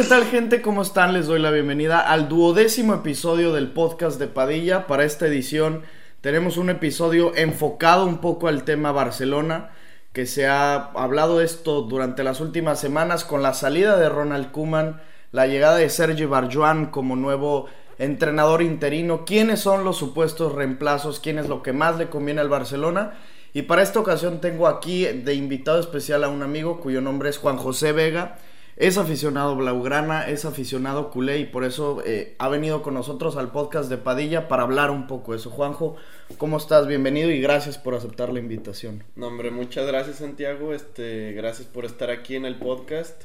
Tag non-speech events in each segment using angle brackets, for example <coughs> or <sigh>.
¿qué tal gente? ¿Cómo están? Les doy la bienvenida al duodécimo episodio del podcast de Padilla. Para esta edición tenemos un episodio enfocado un poco al tema Barcelona, que se ha hablado esto durante las últimas semanas con la salida de Ronald Koeman, la llegada de Sergi Barjuan como nuevo entrenador interino, quiénes son los supuestos reemplazos, quién es lo que más le conviene al Barcelona. Y para esta ocasión tengo aquí de invitado especial a un amigo cuyo nombre es Juan José Vega. Es aficionado blaugrana, es aficionado culé y por eso eh, ha venido con nosotros al podcast de Padilla para hablar un poco de eso. Juanjo, ¿cómo estás? Bienvenido y gracias por aceptar la invitación. No, hombre, muchas gracias Santiago, este, gracias por estar aquí en el podcast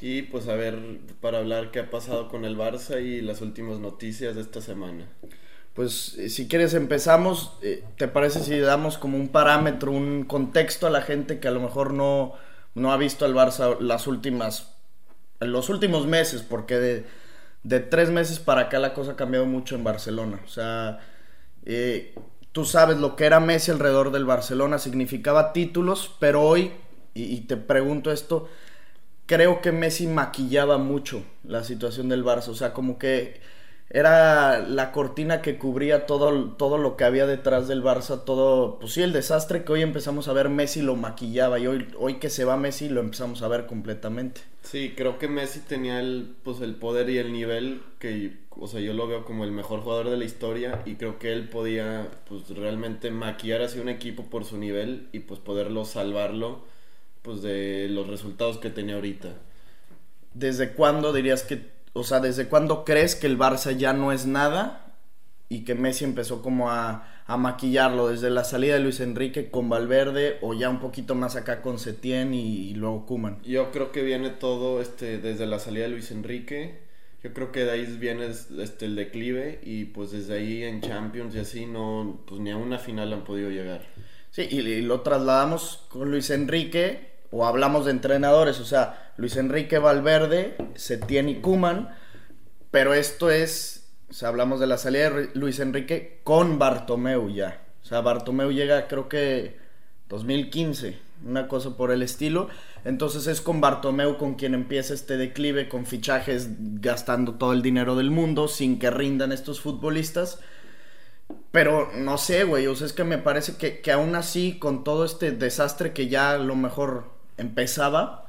y pues a ver, para hablar qué ha pasado con el Barça y las últimas noticias de esta semana. Pues eh, si quieres empezamos, eh, ¿te parece si damos como un parámetro, un contexto a la gente que a lo mejor no, no ha visto al Barça las últimas en los últimos meses, porque de, de, tres meses para acá la cosa ha cambiado mucho en Barcelona. O sea, eh, tú sabes lo que era Messi alrededor del Barcelona, significaba títulos, pero hoy, y, te pregunto esto, creo que Messi maquillaba mucho la situación del Barça. O sea, como que era la cortina que cubría todo, todo lo que había detrás del Barça, todo, pues sí, el desastre que hoy empezamos a ver, Messi lo maquillaba y hoy, hoy que se va Messi lo empezamos a ver completamente. Sí, creo que Messi tenía el, pues, el poder y el nivel que, o sea, yo lo veo como el mejor jugador de la historia y creo que él podía, pues, realmente maquillar así un equipo por su nivel y, pues, poderlo salvarlo, pues, de los resultados que tenía ahorita. ¿Desde cuándo dirías que o sea, ¿desde cuándo crees que el Barça ya no es nada y que Messi empezó como a, maquillarlo? ¿Desde la salida de Luis Enrique con Valverde o ya un poquito más acá con Setién y, luego Kuman? Yo creo que viene todo este, desde la salida de Luis Enrique. Yo creo que de ahí viene este, el declive y pues desde ahí en Champions y así no, pues ni a una final han podido llegar. Sí, y lo trasladamos con Luis Enrique o hablamos de entrenadores, o sea, Luis Enrique Valverde, Setién y Kuman, pero esto es, o sea, hablamos de la salida de Luis Enrique con Bartomeu ya. O sea, Bartomeu llega creo que 2015, una cosa por el estilo. Entonces es con Bartomeu con quien empieza este declive, con fichajes gastando todo el dinero del mundo, sin que rindan estos futbolistas. Pero no sé, güey, o sea, es que me parece que, que aún así, con todo este desastre que ya lo mejor empezaba,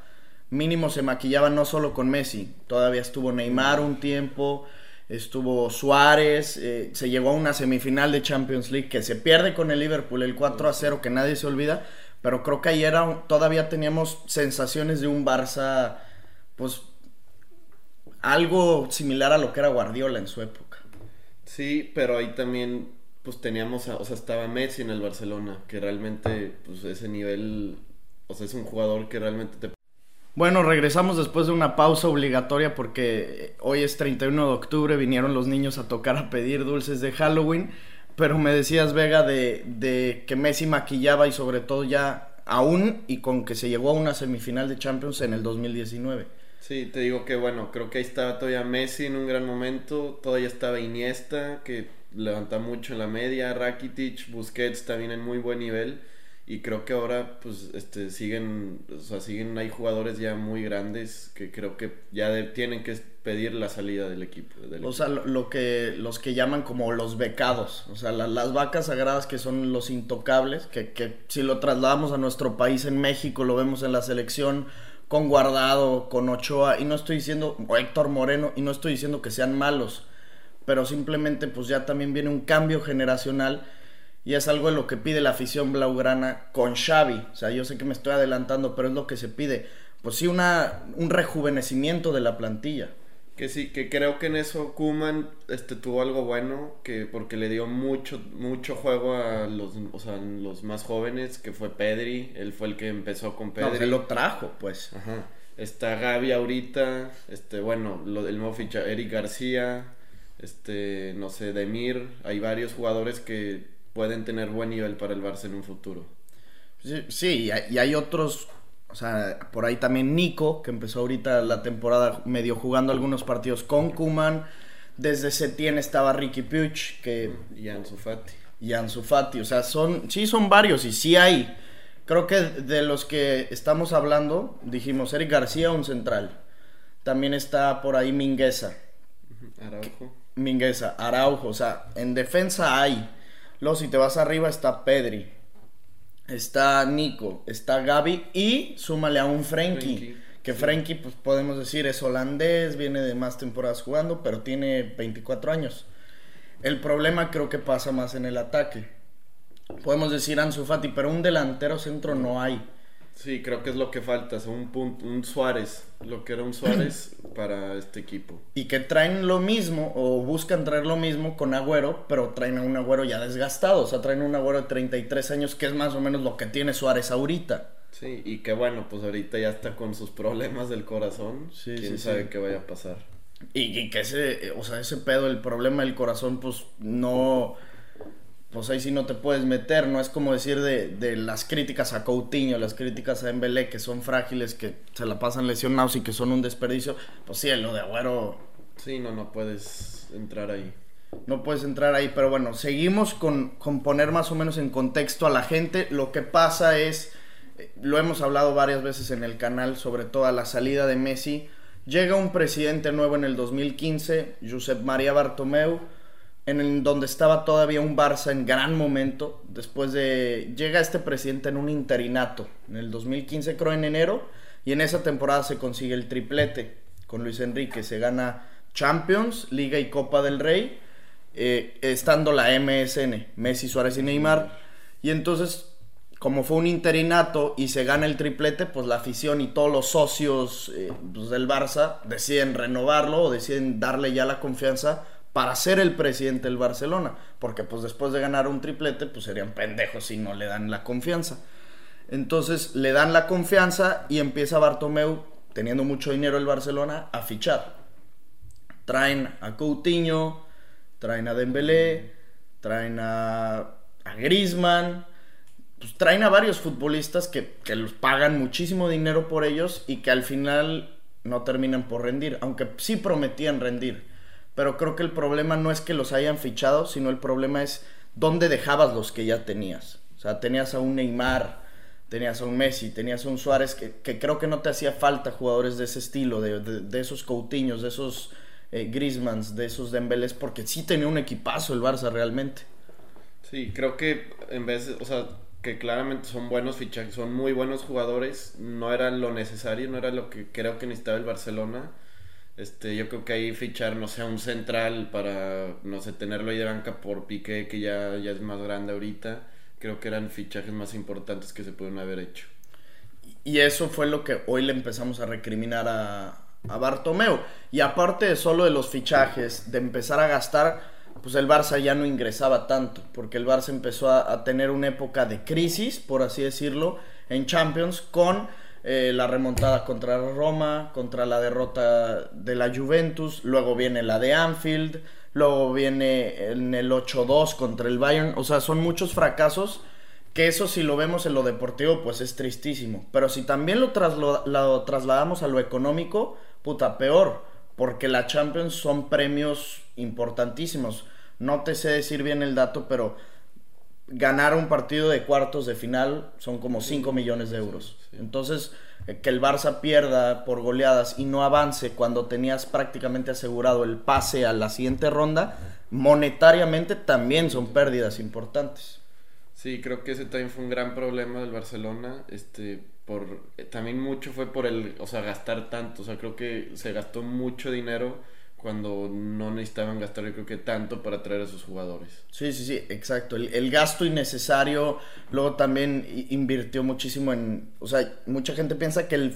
mínimo se maquillaba no solo con Messi, todavía estuvo Neymar un tiempo, estuvo Suárez, eh, se llegó a una semifinal de Champions League que se pierde con el Liverpool, el 4 a 0 que nadie se olvida, pero creo que ayer todavía teníamos sensaciones de un Barça, pues algo similar a lo que era Guardiola en su época. Sí, pero ahí también pues teníamos, o sea, estaba Messi en el Barcelona, que realmente pues ese nivel o sea, es un jugador que realmente te... Bueno, regresamos después de una pausa obligatoria porque hoy es 31 de octubre, vinieron los niños a tocar a pedir dulces de Halloween, pero me decías, Vega, de, de que Messi maquillaba y sobre todo ya aún y con que se llegó a una semifinal de Champions en el 2019. Sí, te digo que bueno, creo que ahí estaba todavía Messi en un gran momento, todavía estaba Iniesta, que levanta mucho en la media, Rakitic, Busquets también en muy buen nivel y creo que ahora pues este siguen o sea siguen hay jugadores ya muy grandes que creo que ya tienen que pedir la salida del equipo o sea lo, que los que llaman como los becados o sea las vacas sagradas que son los intocables que, que si lo trasladamos a nuestro país en México lo vemos en la selección con Guardado con Ochoa y no estoy diciendo o Héctor Moreno y no estoy diciendo que sean malos pero simplemente pues ya también viene un cambio generacional y es algo de lo que pide la afición blaugrana con Xavi. O sea, yo sé que me estoy adelantando, pero es lo que se pide. Pues sí, una, un rejuvenecimiento de la plantilla. Que sí, que creo que en eso Kuman este, tuvo algo bueno, que porque le dio mucho, mucho juego a los, o sea, los más jóvenes, que fue Pedri, él fue el que empezó con Pedri. No, él lo trajo, pues. Ajá. Está Gaby ahorita, este, bueno, lo, el nuevo ficha, Eric García, este, no sé, Demir, hay varios jugadores que pueden tener buen nivel para el Barça en un futuro. Sí, y hay otros, o sea, por ahí también Nico, que empezó ahorita la temporada medio jugando algunos partidos con Kuman. Desde Setién estaba Ricky Puig, que... Y Ansu Fati. Y Ansu Fati, o sea, son, sí son varios y sí hay. Creo que de los que estamos hablando, dijimos Eric García, un central. también está por ahí Mingueza. Araujo. Mingueza, Araujo, o sea, en defensa hay. Luego si te vas arriba está Pedri, está Nico, está Gaby y súmale a un Frenkie. Frenkie, Que sí. Frenkie, pues podemos decir, es holandés, viene de más temporadas jugando, pero tiene 24 años. El problema creo que pasa más en el ataque. Podemos decir Ansu Fati, pero un delantero centro no hay. Sí, creo que es lo que falta, es un punto, un Suárez, lo que era un Suárez <clears throat> para este equipo. Y que traen lo mismo, o buscan traer lo mismo con Agüero, pero traen a un Agüero ya desgastado. O sea, traen a un Agüero de 33 años, que es más o menos lo que tiene Suárez ahorita. Sí, y que bueno, pues ahorita ya está con sus problemas del corazón. Sí, Quién sí, sabe sí. qué vaya a pasar. Y, y que ese, o sea, ese pedo, el problema del corazón, pues no. Pues ahí sí no te puedes meter, no es como decir de, de las críticas a Coutinho, las críticas a Embelé, que son frágiles, que se la pasan lesionados y que son un desperdicio. Pues sí, lo de Agüero Sí, no, no puedes entrar ahí. no puedes entrar ahí, pero bueno, seguimos con, con poner más o menos en contexto a la gente. Lo que pasa es, eh, lo hemos hablado varias veces en el canal, sobre todo a la salida de Messi. Llega un presidente nuevo en el 2015, Josep María Bartomeu, en donde estaba todavía un Barça en gran momento. Después de. Llega este presidente en un interinato, en el 2015, creo en enero, y en esa temporada se consigue el triplete con Luis Enrique. Se gana Champions, Liga y Copa del Rey, eh, estando la MSN, Messi, Suárez y Neymar. Y entonces, como fue un interinato y se gana el triplete, pues la afición y todos los socios eh, pues, del Barça deciden renovarlo o deciden darle ya la confianza para ser el presidente del Barcelona. Porque pues después de ganar un triplete, pues serían pendejos si no le dan la confianza. Entonces le dan la confianza y empieza Bartomeu, teniendo mucho dinero el Barcelona, a fichar. Traen a Coutinho, traen a Dembélé, traen a, a Griezmann, pues traen a varios futbolistas que, que los pagan muchísimo dinero por ellos y que al final no terminan por rendir, aunque sí prometían rendir. Pero creo que el problema no es que los hayan fichado, sino el problema es dónde dejabas los que ya tenías. O sea, tenías a un Neymar, tenías a un Messi, tenías a un Suárez, que, que creo que no te hacía falta jugadores de ese estilo, de, de- esos Coutinhos, de esos eh, de esos Dembélés, porque sí tenía un equipazo el Barça realmente. Sí, creo que en vez o sea, que claramente son buenos fichajes, son muy buenos jugadores, no era lo necesario, no era lo que creo que necesitaba el Barcelona. Este, yo creo que ahí fichar, no sé, un central para, no sé, tenerlo ahí de banca por Piqué, que ya, ya es más grande ahorita. Creo que eran fichajes más importantes que se pudieron haber hecho. Y eso fue lo que hoy le empezamos a recriminar a, a Bartomeu. Y aparte de solo de los fichajes, de empezar a gastar, pues el Barça ya no ingresaba tanto, porque el Barça empezó a, a tener una época de crisis, por así decirlo, en Champions, con eh, la remontada contra Roma, contra la derrota de la Juventus, luego viene la de Anfield, luego viene en el 8-2 contra el Bayern, o sea, son muchos fracasos que eso si lo vemos en lo deportivo, pues es tristísimo. Pero si también lo, lo trasladamos a lo económico, puta, peor. Porque la Champions son premios importantísimos. No te sé decir bien el dato, pero ganar un partido de cuartos de final son como 5 millones de euros. Sí. Entonces, eh, que el Barça pierda por goleadas y no avance cuando tenías prácticamente asegurado el pase a la siguiente ronda, monetariamente también son pérdidas importantes. Sí, creo que ese también fue un gran problema del Barcelona. Este, por eh, también mucho fue por el, o sea, gastar tanto. O sea, creo que se gastó mucho dinero cuando no necesitaban gastar, yo creo que tanto para traer a sus jugadores. Sí, sí, sí, exacto. El, el gasto innecesario, luego también invirtió muchísimo en, o sea, mucha gente piensa que el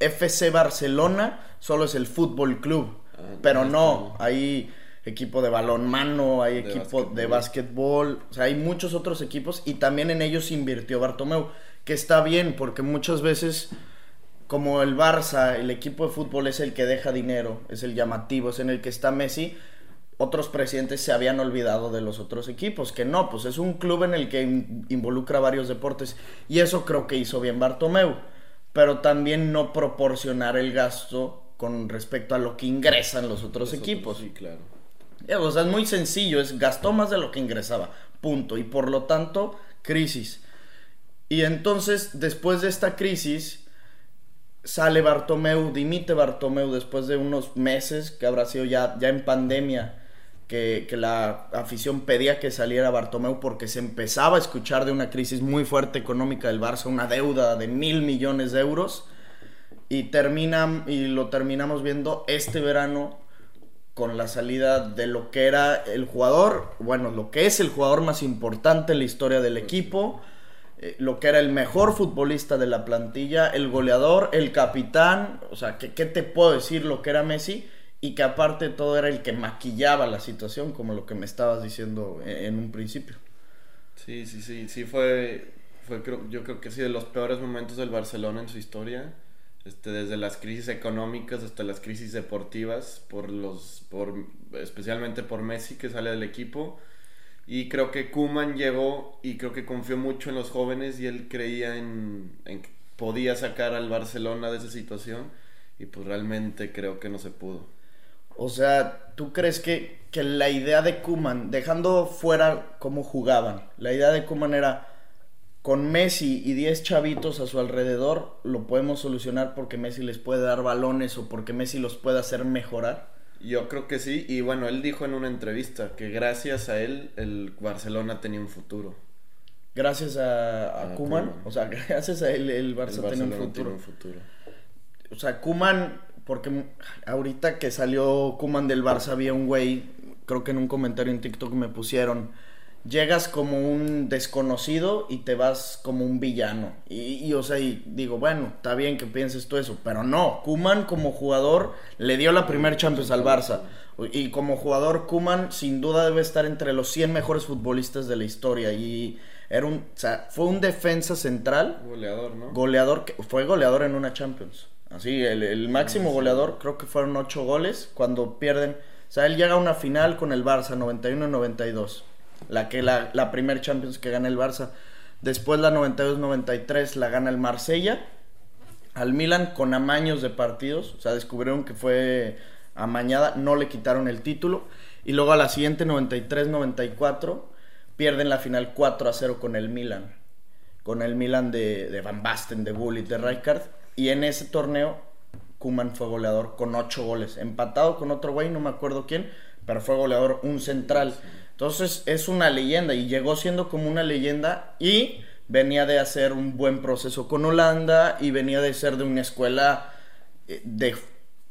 FC Barcelona solo es el fútbol club, Ah, pero no hay equipo de balonmano, hay De equipo de básquetbol, o sea, hay muchos otros equipos y también en ellos invirtió Bartomeu, que está bien porque muchas veces como el Barça, el equipo de fútbol es el que deja dinero, es el llamativo, es en el que está Messi, otros presidentes se habían olvidado de los otros equipos, que no, pues es un club en el que in- involucra varios deportes y eso creo que hizo bien Bartomeu, pero también no proporcionar el gasto con respecto a lo que ingresan los otros Los equipos. Sí, claro. Ya, O sea, es muy sencillo, es gastó más de lo que ingresaba, punto. Y por lo tanto, crisis. Y entonces, después de esta crisis, sale Bartomeu, dimite Bartomeu después de unos meses, que habrá sido ya, ya en pandemia, que, que, la afición pedía que saliera Bartomeu porque se empezaba a escuchar de una crisis muy fuerte económica del Barça, una deuda de mil millones de euros. Y, termina, y lo terminamos viendo este verano con la salida de lo que era el jugador, bueno, lo que es el jugador más importante en la historia del equipo, eh, lo que era el mejor futbolista de la plantilla, el goleador, el capitán, o sea, ¿qué, ¿qué, te puedo decir lo que era Messi? Y que aparte todo era el que maquillaba la situación, como lo que me estabas diciendo en, un principio. Sí, sí, sí, sí fue, creo, yo creo que sí de los peores momentos del Barcelona en su historia este, desde las crisis económicas hasta las crisis deportivas, por los, especialmente por Messi que sale del equipo. Y creo que Kuman llegó y creo que confió mucho en los jóvenes y él creía en, en que podía sacar al Barcelona de esa situación y pues realmente creo que no se pudo. O sea, ¿tú crees que, que la idea de Kuman, dejando fuera cómo jugaban, la idea de Kuman era con Messi y 10 chavitos a su alrededor lo podemos solucionar porque Messi les puede dar balones o porque Messi los puede hacer mejorar? Yo creo que sí, y bueno, él dijo en una entrevista que gracias a él el Barcelona tenía un futuro. Gracias a, a, Koeman, o sea, <laughs> gracias a él el Barça el tenía un futuro. tiene un futuro. O sea, Kuman, porque ahorita que salió Kuman del Barça había un güey, creo que en un comentario en TikTok me pusieron, llegas como un desconocido y te vas como un villano. Y, y, o sea, y digo, bueno, está bien que pienses tú eso, pero no, Kuman como jugador le dio la primer Champions al Barça. Y como jugador, Kuman sin duda debe estar entre los 100 mejores futbolistas de la historia. Y era un, o sea, fue un defensa central. Goleador, ¿no? Goleador, que fue goleador en una Champions. Así, el, el máximo goleador, creo que fueron 8 goles cuando pierden. O sea, él llega a una final con el Barça, 91-92 la que la, primer Champions que gana el Barça. Después la 92-93 la gana el Marsella. Al Milan con amaños de partidos, o sea, descubrieron que fue amañada, no le quitaron el título. Y luego a la siguiente 93-94 pierden la final 4 a 0 con el Milan. Con el Milan de, de Van Basten, de Gullit, de Rijkaard. Y en ese torneo Kuman fue goleador con 8 goles. Empatado con otro güey, no me acuerdo quién, pero fue goleador un central. Entonces es una leyenda y llegó siendo como una leyenda y venía de hacer un buen proceso con Holanda y venía de ser de una escuela de,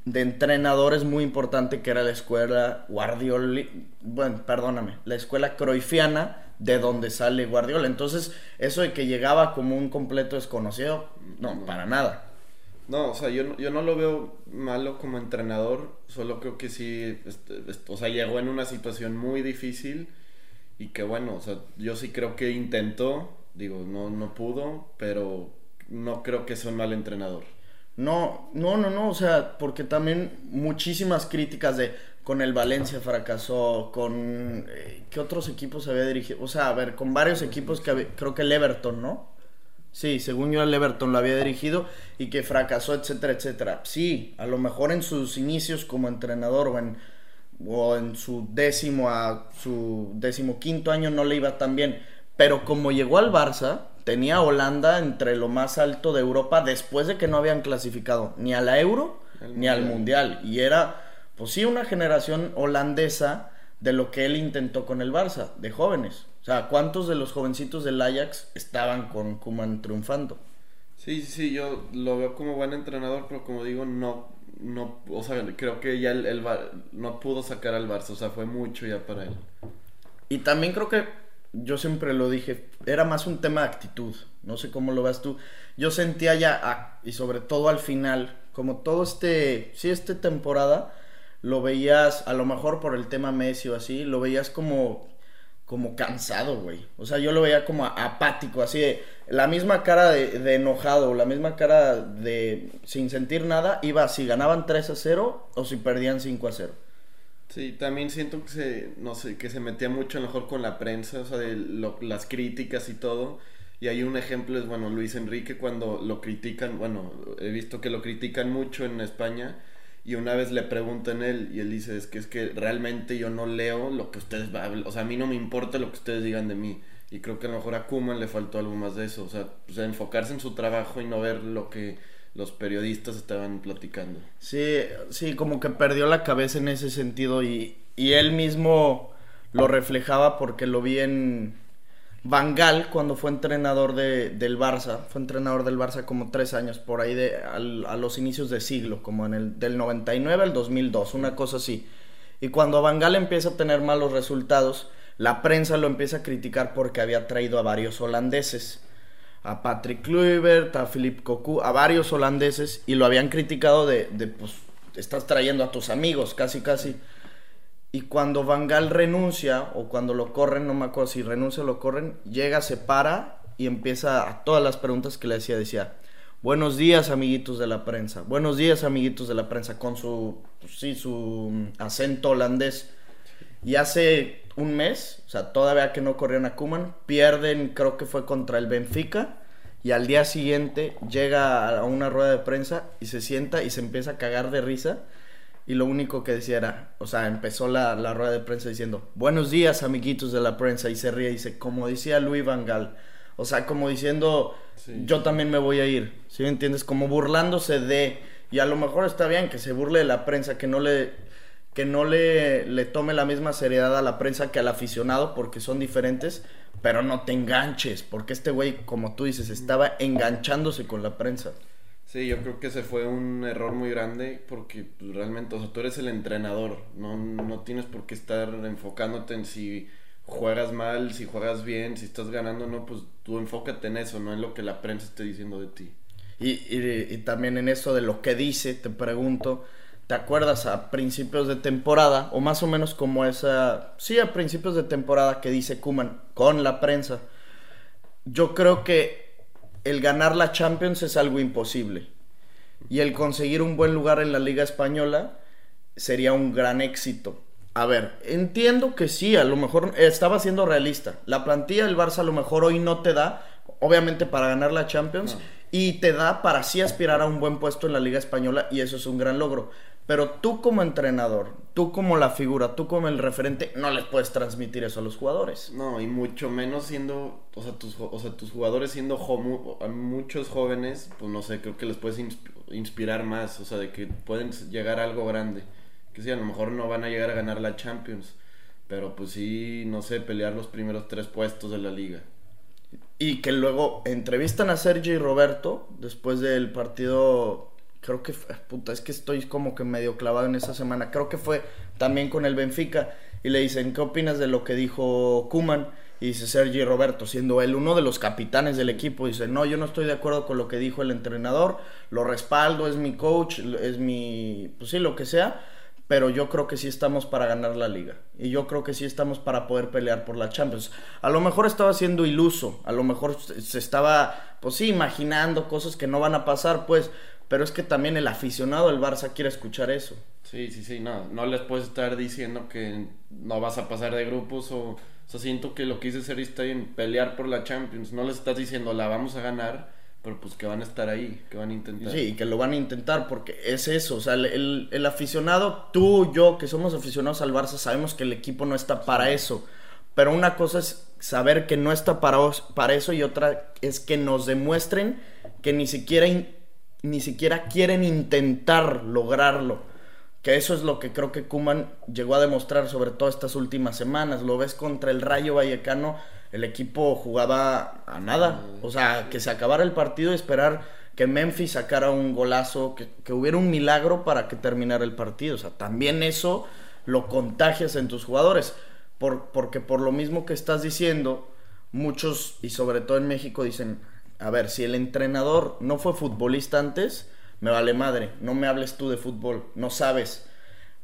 de entrenadores muy importante que era la escuela Guardiola, bueno, perdóname, la escuela Cruyffiana de donde sale Guardiola. Entonces eso de que llegaba como un completo desconocido, no, para nada. No, o sea, yo, yo no lo veo malo como entrenador, solo creo que sí, este, este, o sea, llegó en una situación muy difícil y que bueno, o sea, yo sí creo que intentó, digo, no, no pudo, pero no creo que sea un mal entrenador. No, no, no, no, o sea, porque también muchísimas críticas de con el Valencia fracasó, con eh, qué otros equipos había dirigido, o sea, a ver, con varios equipos que había, creo que el Everton, ¿no? Sí, según yo el Everton lo había dirigido y que fracasó, etcétera, etcétera. Sí, a lo mejor en sus inicios como entrenador o en, o en su décimo a su décimo quinto año no le iba tan bien. Pero como llegó al Barça, tenía a Holanda entre lo más alto de Europa después de que no habían clasificado ni a la Euro El ni al. Mundial. Y era, pues sí, una generación holandesa de lo que él intentó con el Barça, de jóvenes. O sea, ¿cuántos de los jovencitos del Ajax estaban con Kuman triunfando? Sí, sí, yo lo veo como buen entrenador, pero como digo, no, no, o sea, creo que ya el, el Bar- no pudo sacar al Barça, o sea, fue mucho ya para él. Y también creo que, yo siempre lo dije, era más un tema de actitud. No sé cómo lo ves tú. Yo sentía ya, ah, y sobre todo al final, como todo este, sí, esta temporada, lo veías, a lo mejor por el tema Messi o así, lo veías como, como cansado, güey. O sea, yo lo veía como apático, así la misma cara de, de enojado, la misma cara de, sin sentir nada, iba si ganaban 3 a 0 o si perdían 5 a 0. Sí, también siento que se, no sé, que se metía mucho a lo mejor con la prensa, o sea, de las críticas y todo. Y hay un ejemplo, es, bueno, Luis Enrique cuando lo critican, bueno, he visto que lo critican mucho en España. Y una vez le preguntan él y él dice, es que es que realmente yo no leo lo que ustedes hablan, o sea, a mí no me importa lo que ustedes digan de mí. Y creo que a lo mejor a Koeman le faltó algo más de eso, o sea, pues, enfocarse en su trabajo y no ver lo que los periodistas estaban platicando. Sí, sí, como que perdió la cabeza en ese sentido y, y él mismo lo reflejaba porque lo vi en Bangal cuando fue entrenador de, del Barça, fue entrenador del Barça como tres años, por ahí de, a los inicios de siglo, como en el del 99 al 2002, una cosa así. Y cuando Bangal empieza a tener malos resultados, la prensa lo empieza a criticar porque había traído a varios holandeses a Patrick Kluivert, a Philip Cocu, a varios holandeses y lo habían criticado de, de, pues, estás trayendo a tus amigos, casi, casi. Y cuando Van Gaal renuncia, o cuando lo corren, no me acuerdo si renuncia o lo corren, llega, se para y empieza a todas las preguntas que le decía, decía, buenos días amiguitos de la prensa, buenos días amiguitos de la prensa, con su, pues, sí, su acento holandés. Y hace un mes, o sea, todavía que no corrían a Kuman, pierden, creo que fue contra el Benfica, y al día siguiente llega a una rueda de prensa y se sienta y se empieza a cagar de risa. Y lo único que decía era, o sea, empezó la, la rueda de prensa diciendo, buenos días amiguitos de la prensa, y se ríe y dice, como decía Luis Van Gaal, o sea, como diciendo, yo también me voy a ir, ¿sí me entiendes? Como burlándose de, y a lo mejor está bien que se burle de la prensa, que no le que no le, le tome la misma seriedad a la prensa que al aficionado porque son diferentes, pero no te enganches, porque este güey, como tú dices, estaba enganchándose con la prensa. Sí, yo creo que ese fue un error muy grande porque pues, realmente, o sea, tú eres el entrenador, no, no tienes por qué estar enfocándote en si juegas mal, si juegas bien, si estás ganando, no, pues tú enfócate en eso, no en lo que la prensa esté diciendo de ti. Y, y, y también en eso de lo que dice, te pregunto, ¿te acuerdas a principios de temporada? O más o menos como esa, sí, a principios de temporada que dice Kuman con la prensa. Yo creo que el ganar la Champions es algo imposible. Y el conseguir un buen lugar en la Liga Española sería un gran éxito. A ver, entiendo que sí, a lo mejor estaba siendo realista. La plantilla del Barça a lo mejor hoy no te da, obviamente para ganar la Champions, no. y te da para sí aspirar a un buen puesto en la Liga Española y eso es un gran logro. Pero tú como entrenador, tú como la figura, tú como el referente, no les puedes transmitir eso a los jugadores. No, y mucho menos siendo, o sea, tus, o sea, tus jugadores siendo muchos jóvenes, pues no sé, creo que les puedes inspirar más, o sea, de que pueden llegar a algo grande. Que sí, a lo mejor no van a llegar a ganar la Champions, pero pues sí, no sé, pelear los primeros tres puestos de la liga. Y que luego entrevistan a Sergio y Roberto después del partido creo que, puta, es que estoy como que medio clavado en esa semana. Creo que fue también con el Benfica. Y le dicen, ¿qué opinas de lo que dijo Kuman? Y dice Sergi Roberto, siendo él uno de los capitanes del equipo, dice, no, yo no estoy de acuerdo con lo que dijo el entrenador, lo respaldo, es mi coach, es mi, pues sí, lo que sea, pero yo creo que sí estamos para ganar la liga. Y yo creo que sí estamos para poder pelear por la Champions. A lo mejor estaba siendo iluso, a lo mejor se estaba, pues sí, imaginando cosas que no van a pasar, pues, pero es que también el aficionado del Barça quiere escuchar eso. Sí, sí, sí, no, no les puedes estar diciendo que no vas a pasar de grupos o, o sea, siento que lo que dice Sergi está en pelear por la Champions, no les estás diciendo la vamos a ganar, pero pues que van a estar ahí, que van a intentar. Sí, que lo van a intentar porque es eso, o sea, el, el, el aficionado, tú, yo, que somos aficionados al Barça, sabemos que el equipo no está para sí. eso, pero una cosa es saber que no está para, para eso y otra es que nos demuestren que ni siquiera ni siquiera quieren intentar lograrlo. Que eso es lo que creo que Kuman llegó a demostrar sobre todo estas últimas semanas. Lo ves contra el Rayo Vallecano, el equipo jugaba a nada. O sea, que se acabara el partido y esperar que Memphis sacara un golazo, que, que hubiera un milagro para que terminara el partido. O sea, también eso lo contagias en tus jugadores. Por, porque por lo mismo que estás diciendo, muchos, y sobre todo en México, dicen, a ver, si el entrenador no fue futbolista antes, me vale madre, no me hables tú de fútbol, no sabes.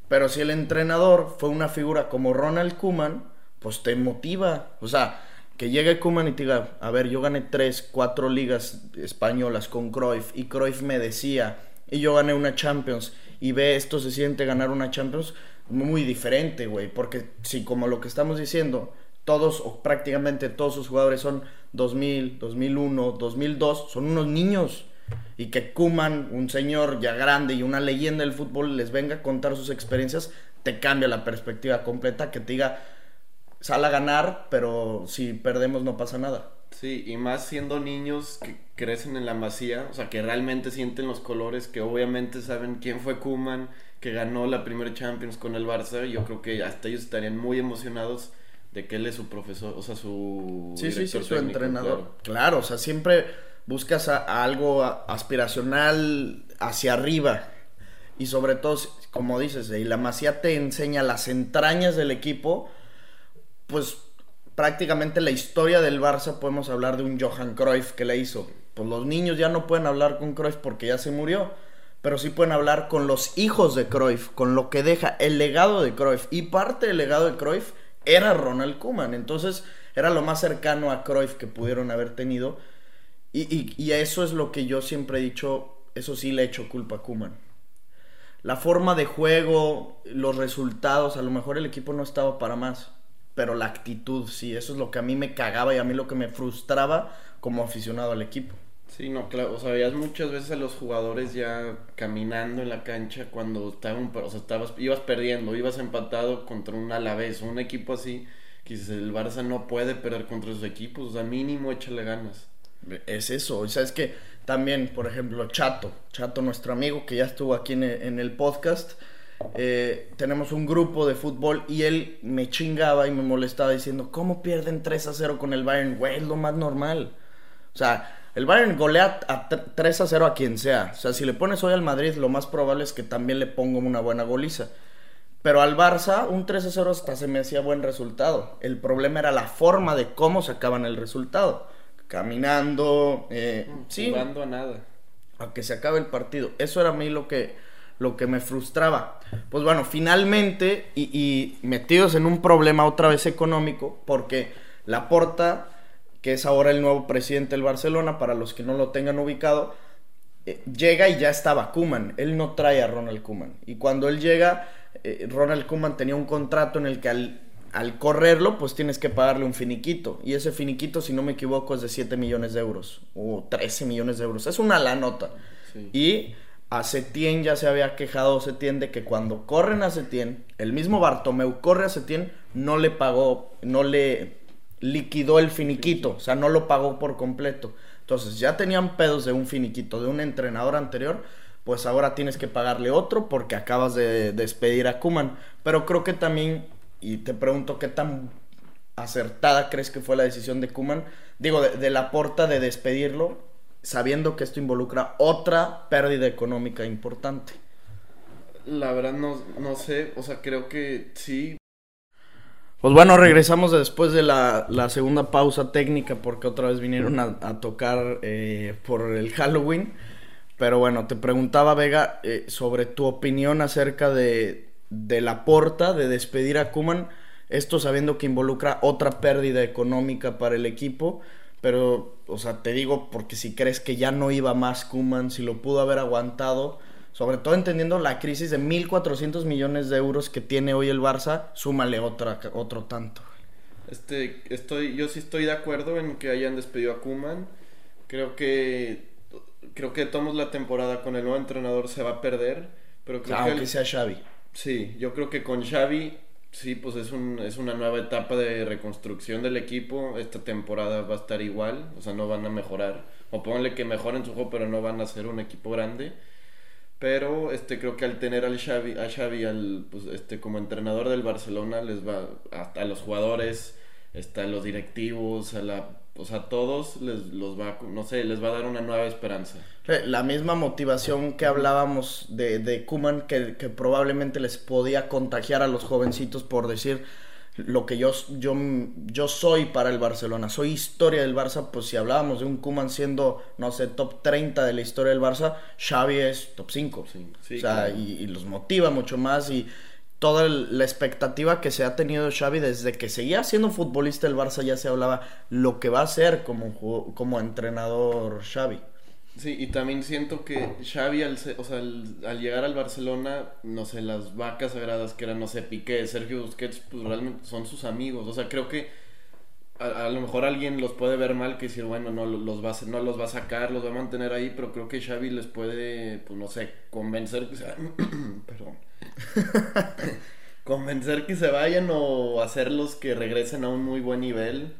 Pero si el entrenador fue una figura como Ronald Kuman, pues te motiva. O sea, que llegue Kuman y te diga, a ver, yo gané tres, cuatro ligas españolas con Cruyff y Cruyff me decía, y yo gané una Champions, y ve esto se siente ganar una Champions, muy diferente, güey. Porque si como lo que estamos diciendo, todos o prácticamente todos sus jugadores son 2000, 2001, 2002, son unos niños. Y que Kuman, un señor ya grande y una leyenda del fútbol, les venga a contar sus experiencias, te cambia la perspectiva completa, que te diga, sal a ganar, pero si perdemos no pasa nada. Sí, y más siendo niños que crecen en la masía, o sea, que realmente sienten los colores, que obviamente saben quién fue Kuman, que ganó la primera Champions con el Barça, yo creo que hasta ellos estarían muy emocionados de que él es su profesor, o sea, su Sí, sí, sí, su técnico, entrenador. claro. Claro. o sea, siempre buscas a- a algo aspiracional hacia arriba. Y sobre todo, como dices, y la Masía te enseña las entrañas del equipo, pues prácticamente la historia del Barça podemos hablar de un Johan Cruyff que le hizo. Pues los niños ya no pueden hablar con Cruyff porque ya se murió, pero sí pueden hablar con los hijos de Cruyff, con lo que deja el legado de Cruyff. Y parte del legado de Cruyff era Ronald Koeman, entonces era lo más cercano a Cruyff que pudieron haber tenido. Y, eso es lo que yo siempre he dicho, eso sí le echo culpa a Koeman. La forma de juego, los resultados, a lo mejor el equipo no estaba para más, pero la actitud, sí, eso es lo que a mí me cagaba y a mí lo que me frustraba como aficionado al equipo. Sí, no, claro, o sea, veías muchas veces a los jugadores ya caminando en la cancha cuando estaban, o sea, estabas, ibas perdiendo, ibas empatado contra un Alavés, un equipo así, que el Barça no puede perder contra sus equipos, o sea, mínimo échale ganas. Es eso, o sea, es que también, por ejemplo, Chato, Chato, nuestro amigo que ya estuvo aquí en el, en el podcast, eh, tenemos un grupo de fútbol y él me chingaba y me molestaba diciendo, ¿cómo pierden 3 a 0 con el Bayern? Güey, es lo más normal. O sea, el Bayern golea a 3 a 0 a quien sea. O sea, si le pones hoy al Madrid, lo más probable es que también le ponga una buena goliza. Pero al Barça, un 3 a 0 hasta se me hacía buen resultado. El problema era la forma de cómo sacaban el resultado. Caminando, eh, sí, Jugando a nada. a que se acabe el partido. Eso era a mí lo que, lo que me frustraba. Pues bueno, finalmente, y, y metidos en un problema otra vez económico, porque Laporta, que es ahora el nuevo presidente del Barcelona, para los que no lo tengan ubicado, eh, llega y ya estaba Kuman. Él no trae a Ronald Kuman. Y cuando él llega, eh, Ronald Kuman tenía un contrato en el que al, al correrlo, pues tienes que pagarle un finiquito. Y ese finiquito, si no me equivoco, es de 7 millones de euros. O 13 millones de euros. Es una la nota. Sí. Y a Setién ya se había quejado Setién de que cuando corren a Setién, el mismo Bartomeu corre a Setién, no le pagó, no le liquidó el finiquito, o sea, no lo pagó por completo. Entonces, ya tenían pedos de un finiquito de un entrenador anterior, pues ahora tienes que pagarle otro porque acabas de despedir a Kuman. Pero creo que también, y te pregunto qué tan acertada crees que fue la decisión de Kuman, digo, de, de la porta de despedirlo, sabiendo que esto involucra otra pérdida económica importante. La verdad no, no sé, o sea, creo que sí. Pues bueno, regresamos después de la, segunda pausa técnica porque otra vez vinieron a, a tocar eh, por el Halloween. Pero bueno, te preguntaba Vega eh, sobre tu opinión acerca de, de la porta, de despedir a Kuman. Esto sabiendo que involucra otra pérdida económica para el equipo. Pero, o sea, te digo porque si crees que ya no iba más Kuman, si lo pudo haber aguantado, sobre todo entendiendo la crisis de 1.400 millones de euros que tiene hoy el Barça, súmale otra, otro tanto. Este, estoy, yo sí estoy de acuerdo en que hayan despedido a Kuman. Creo que, creo que tomamos la temporada con el nuevo entrenador se va a perder, pero creo que Aunque el- sea Xavi. Sí, yo creo que con Xavi, sí, pues es, un, es una nueva etapa de reconstrucción del equipo. Esta temporada va a estar igual, o sea, no van a mejorar. O pónganle que mejoren su juego, pero no van a ser un equipo grande. Pero este creo que al tener al Xavi, a Xavi al, pues, este, como entrenador del Barcelona, les va a, a los jugadores, este, a los directivos, a la, o sea, a todos les los va, no sé, les va a dar una nueva esperanza. La misma motivación que hablábamos de, de Kuman, que, que probablemente les podía contagiar a los jovencitos por decir lo que yo, yo, yo soy para el Barcelona, soy historia del Barça, pues si hablábamos de un Kuman siendo, no sé, top 30 de la historia del Barça, Xavi es top 5. Sí, sí, o sea, claro. y, y los motiva mucho más y toda el- la expectativa que se ha tenido Xavi desde que seguía siendo futbolista del Barça ya se hablaba lo que va a ser como, como entrenador Xavi. Sí, y también siento que Xavi, al, o sea, al, llegar al Barcelona, no sé, las vacas sagradas que eran, no sé, Piqué, Sergio Busquets, pues realmente son sus amigos. O sea, creo que a, lo mejor alguien los puede ver mal, que decir, bueno, no los, va a, no los va a sacar, los va a mantener ahí, pero creo que Xavi les puede, pues no sé, convencer que se... <coughs> <coughs> Convencer que se vayan o hacerlos que regresen a un muy buen nivel.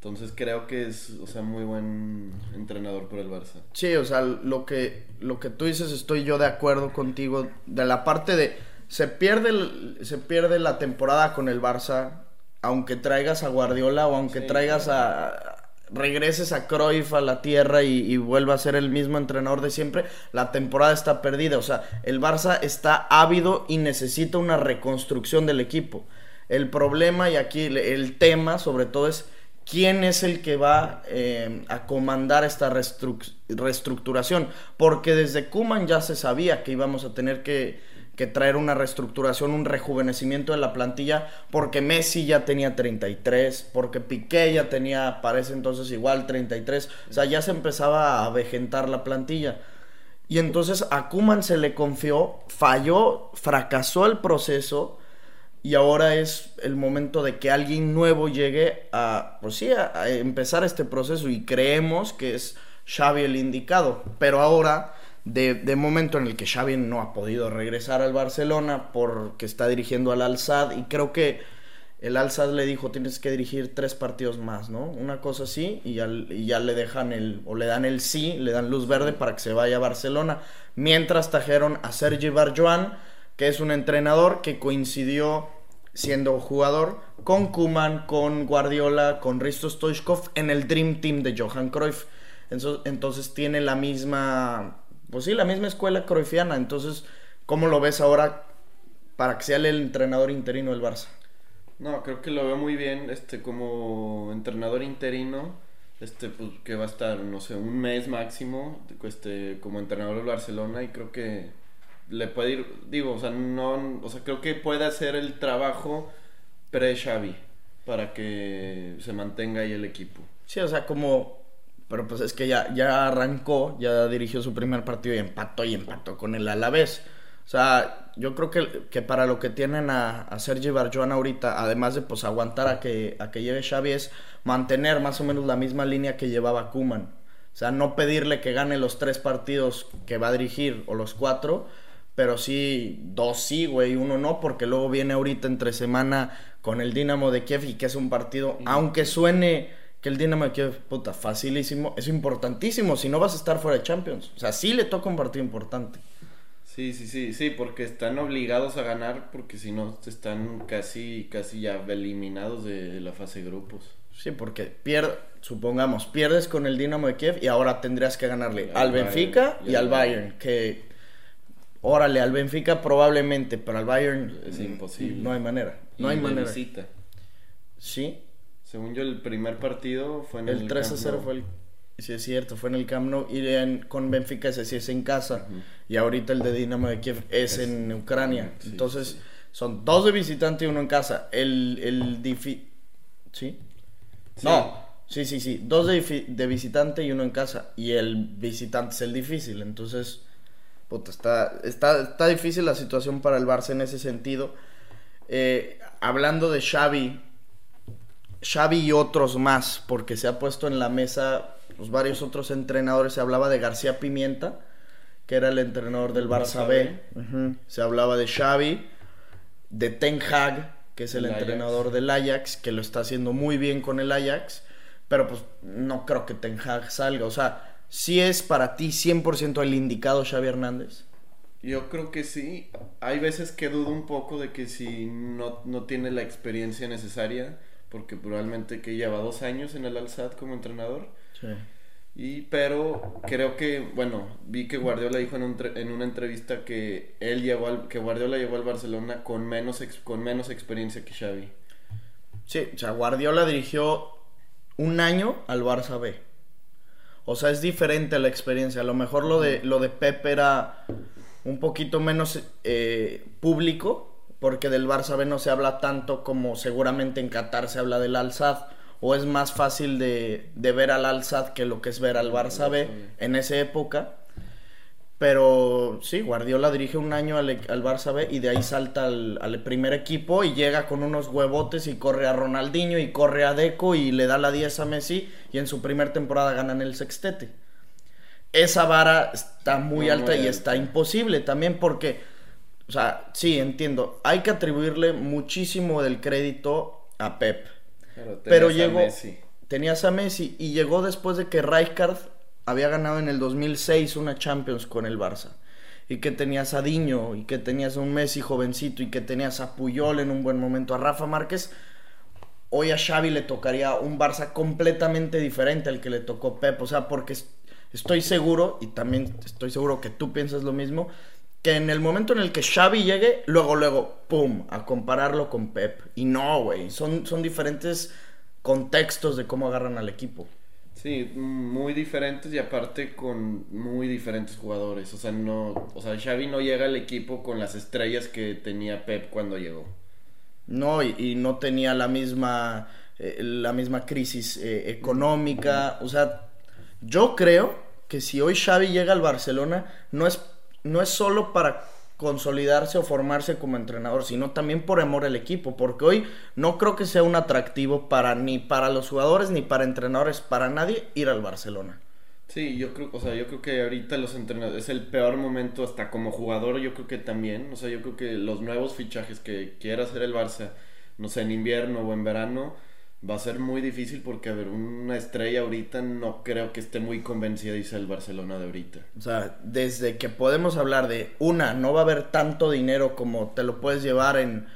Entonces creo que es, o sea, muy buen entrenador por el Barça. Sí, o sea, lo que, lo que tú dices estoy yo de acuerdo contigo. De la parte de, se pierde, se pierde la temporada con el Barça, aunque traigas a Guardiola o aunque traigas a, regreses a Cruyff a la tierra y, y, vuelva a ser el mismo entrenador de siempre, la temporada está perdida. O sea, el Barça está ávido y necesita una reconstrucción del equipo. El problema y aquí el tema sobre todo es quién es el que va eh, a comandar esta reestructuración. Porque desde Kuman ya se sabía que íbamos a tener que, traer una reestructuración, un rejuvenecimiento de la plantilla, porque Messi ya tenía 33, porque Piqué ya tenía, parece entonces igual 33, o sea, ya se empezaba a vegetar la plantilla. Y entonces a Kuman se le confió, falló, fracasó el proceso y ahora es el momento de que alguien nuevo llegue a, pues sí, a, empezar este proceso y creemos que es Xavi el indicado, pero ahora de, momento en el que Xavi no ha podido regresar al Barcelona porque está dirigiendo al Al-Sad y creo que el Al-Sad le dijo tienes que dirigir tres partidos más, ¿no? Una cosa así y ya, y ya, le dejan el, o le dan el sí, le dan luz verde para que se vaya a Barcelona. Mientras trajeron a Sergi Barjoan que es un entrenador que coincidió siendo jugador con Kuman, con Guardiola, con Risto Stoichkov en el Dream Team de Johan Cruyff. Entonces, tiene la misma, pues sí, la misma escuela cruyffiana. Entonces, ¿cómo lo ves ahora para que sea el entrenador interino del Barça? No, creo que lo veo muy bien, este, como entrenador interino, este, pues, que va a estar, no sé, un mes máximo, este, como entrenador del Barcelona y creo que le puede ir, digo, o sea, no, o sea, creo que puede hacer el trabajo pre-Xavi para que se mantenga ahí el equipo. Sí, o sea, como, pero pues es que ya, ya arrancó, ya dirigió su primer partido y empató y empató con el Alavés. O sea, yo creo que, que para lo que tienen a, a Sergi Barjoan ahorita, además de pues aguantar a que, a que lleve Xavi, es mantener más o menos la misma línea que llevaba Kuman. O sea, no pedirle que gane los tres partidos que va a dirigir o los cuatro, pero sí, dos sí, güey, uno no, porque luego viene ahorita entre semana con el Dinamo de Kiev y que es un partido, aunque suene que el Dinamo de Kiev, puta, facilísimo, es importantísimo, si no vas a estar fuera de Champions. O sea, sí le toca un partido importante. Sí, sí, sí, sí, porque están obligados a ganar, porque si no están casi, casi ya eliminados de la fase de grupos. Sí, porque pierde, supongamos, pierdes con el Dinamo de Kiev y ahora tendrías que ganarle al, Benfica y, al Bayern, que Órale, al Benfica probablemente, pero al Bayern es imposible. No hay manera. No hay manera. Visita. Sí. Según yo, el primer partido fue en el, el 3 a 0 fue el. Sí, es cierto, fue en el Camp Nou. Y con Benfica ese sí es en casa. Y ahorita el de Dinamo de Kiev es, en Ucrania. Entonces, son dos de visitante y uno en casa. El, el ¿Sí? ¿Sí? No, sí, sí, sí. Dos de, de visitante y uno en casa. Y el visitante es el difícil. Entonces puta, está, está, está difícil la situación para el Barça en ese sentido. Eh, hablando de Xavi, Xavi y otros más, porque se ha puesto en la mesa pues, varios otros entrenadores. Se hablaba de García Pimienta, que era el entrenador del Barça, B. Se hablaba de Xavi, de Ten Hag, que es el, entrenador del Ajax, que lo está haciendo muy bien con el Ajax. Pero pues no creo que Ten Hag salga. O sea, si es para ti 100% el indicado Xavi Hernández? Yo creo que sí. Hay veces que dudo un poco de que si no, no tiene la experiencia necesaria, porque probablemente que lleva dos años en el Alsat como entrenador. Sí. Y, pero creo que, bueno, vi que Guardiola dijo en, en una entrevista que él llegó al, que Guardiola llegó al Barcelona con menos, con menos experiencia que Xavi. Sí, o sea, Guardiola dirigió un año al Barça B. O sea, es diferente la experiencia. A lo mejor lo de, lo de Pep era un poquito menos eh, público, porque del Barça B no se habla tanto como seguramente en Qatar se habla del Al-Sad. O es más fácil de, de ver al Al-Sad que lo que es ver al Barça B en esa época. Pero sí, Guardiola dirige un año al, al Barça B y de ahí salta al, primer equipo y llega con unos huevotes y corre a Ronaldinho y corre a Deco y le da la 10 a Messi y en su primera temporada ganan el sextete. Esa vara está muy alta y está imposible también porque, o sea, sí, entiendo, hay que atribuirle muchísimo del crédito a Pep. Pero, llegó... tenías a Messi y llegó después de que Rijkaard había ganado en el 2006 una Champions con el Barça. Y que tenías a Diño, y que tenías a un Messi jovencito, y que tenías a Puyol en un buen momento, a Rafa Márquez. Hoy a Xavi le tocaría un Barça completamente diferente al que le tocó Pep. O sea, porque estoy seguro, y también estoy seguro que tú piensas lo mismo, que en el momento en el que Xavi llegue, luego, luego, ¡pum!, a compararlo con Pep. Y no, güey, son, son diferentes contextos de cómo agarran al equipo. Sí, muy diferentes y aparte con muy diferentes jugadores. O sea, no, o sea, Xavi no llega al equipo con las estrellas que tenía Pep cuando llegó. No, y, no tenía la misma, eh, la misma crisis eh, económica. O sea, yo creo que si hoy Xavi llega al Barcelona, no es, no es solo para consolidarse o formarse como entrenador, sino también por amor al equipo, porque hoy no creo que sea un atractivo para ni para los jugadores ni para entrenadores, para nadie ir al Barcelona. Sí, yo creo, o sea, yo creo que ahorita los entrenadores es el peor momento hasta como jugador, yo creo que también, o sea, yo creo que los nuevos fichajes que quiera hacer el Barça, no sé, en invierno o en verano, va a ser muy difícil porque, a ver, una estrella ahorita no creo que esté muy convencida dice el Barcelona de ahorita. O sea, desde que podemos hablar de una, no va a haber tanto dinero como te lo puedes llevar en,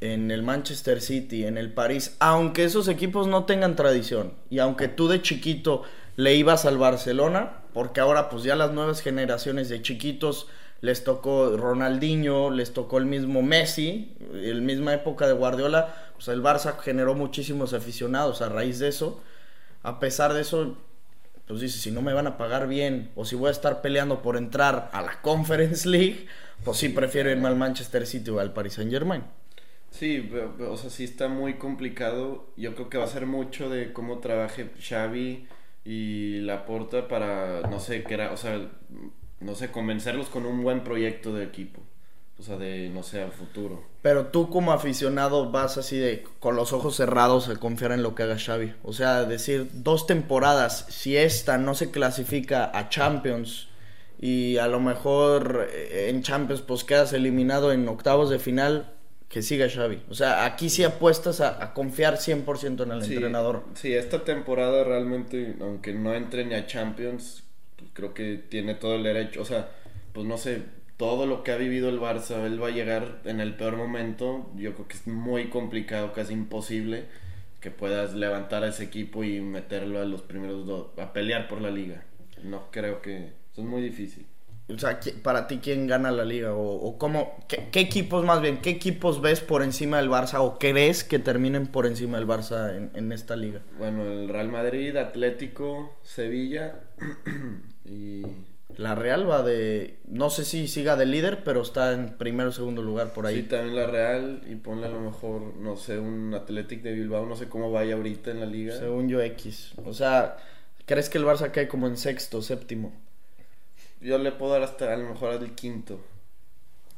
en el Manchester City, en el París, aunque esos equipos no tengan tradición y aunque tú de chiquito le ibas al Barcelona, porque ahora pues ya las nuevas generaciones de chiquitos les tocó Ronaldinho, les tocó el mismo Messi, el misma época de Guardiola, pues el Barça generó muchísimos aficionados a raíz de eso. A pesar de eso, pues dice, si no me van a pagar bien o si voy a estar peleando por entrar a la Conference League, pues sí prefiero irme al Manchester City o al Paris Saint Germain. Sí, o sea, sí está muy complicado. Yo creo que va a ser mucho de cómo trabaje Xavi y Laporta para, no sé, que era, o sea, no sé, convencerlos con un buen proyecto de equipo. O sea, de, no sé, al futuro. Pero tú como aficionado vas así de, con los ojos cerrados a confiar en lo que haga Xavi. O sea, decir, dos temporadas, si esta no se clasifica a Champions y a lo mejor eh, en Champions pues quedas eliminado en octavos de final, que siga Xavi. O sea, aquí sí apuestas a, confiar 100% en el entrenador. Sí, esta temporada realmente, aunque no entre ni a Champions, creo que tiene todo el derecho, o sea, pues no sé, todo lo que ha vivido el Barça, él va a llegar en el peor momento, yo creo que es muy complicado, casi imposible que puedas levantar a ese equipo y meterlo a los primeros dos, a pelear por la liga. No creo que, eso es muy difícil. O sea, para ti, ¿quién gana la liga? ¿O, cómo, qué, equipos más bien, qué equipos ves por encima del Barça o crees que terminen por encima del Barça en, en esta liga? Bueno, el Real Madrid, Atlético, Sevilla. <clears throat> La Real va de. No sé si siga de líder, pero está en primero o segundo lugar por ahí. Sí, también la Real. Y ponle a lo mejor, no sé, un Athletic de Bilbao. No sé cómo vaya ahorita en la liga. Según yo, X. O sea, ¿crees que el Barça cae como en sexto, séptimo? Yo le puedo dar hasta a lo mejor al quinto.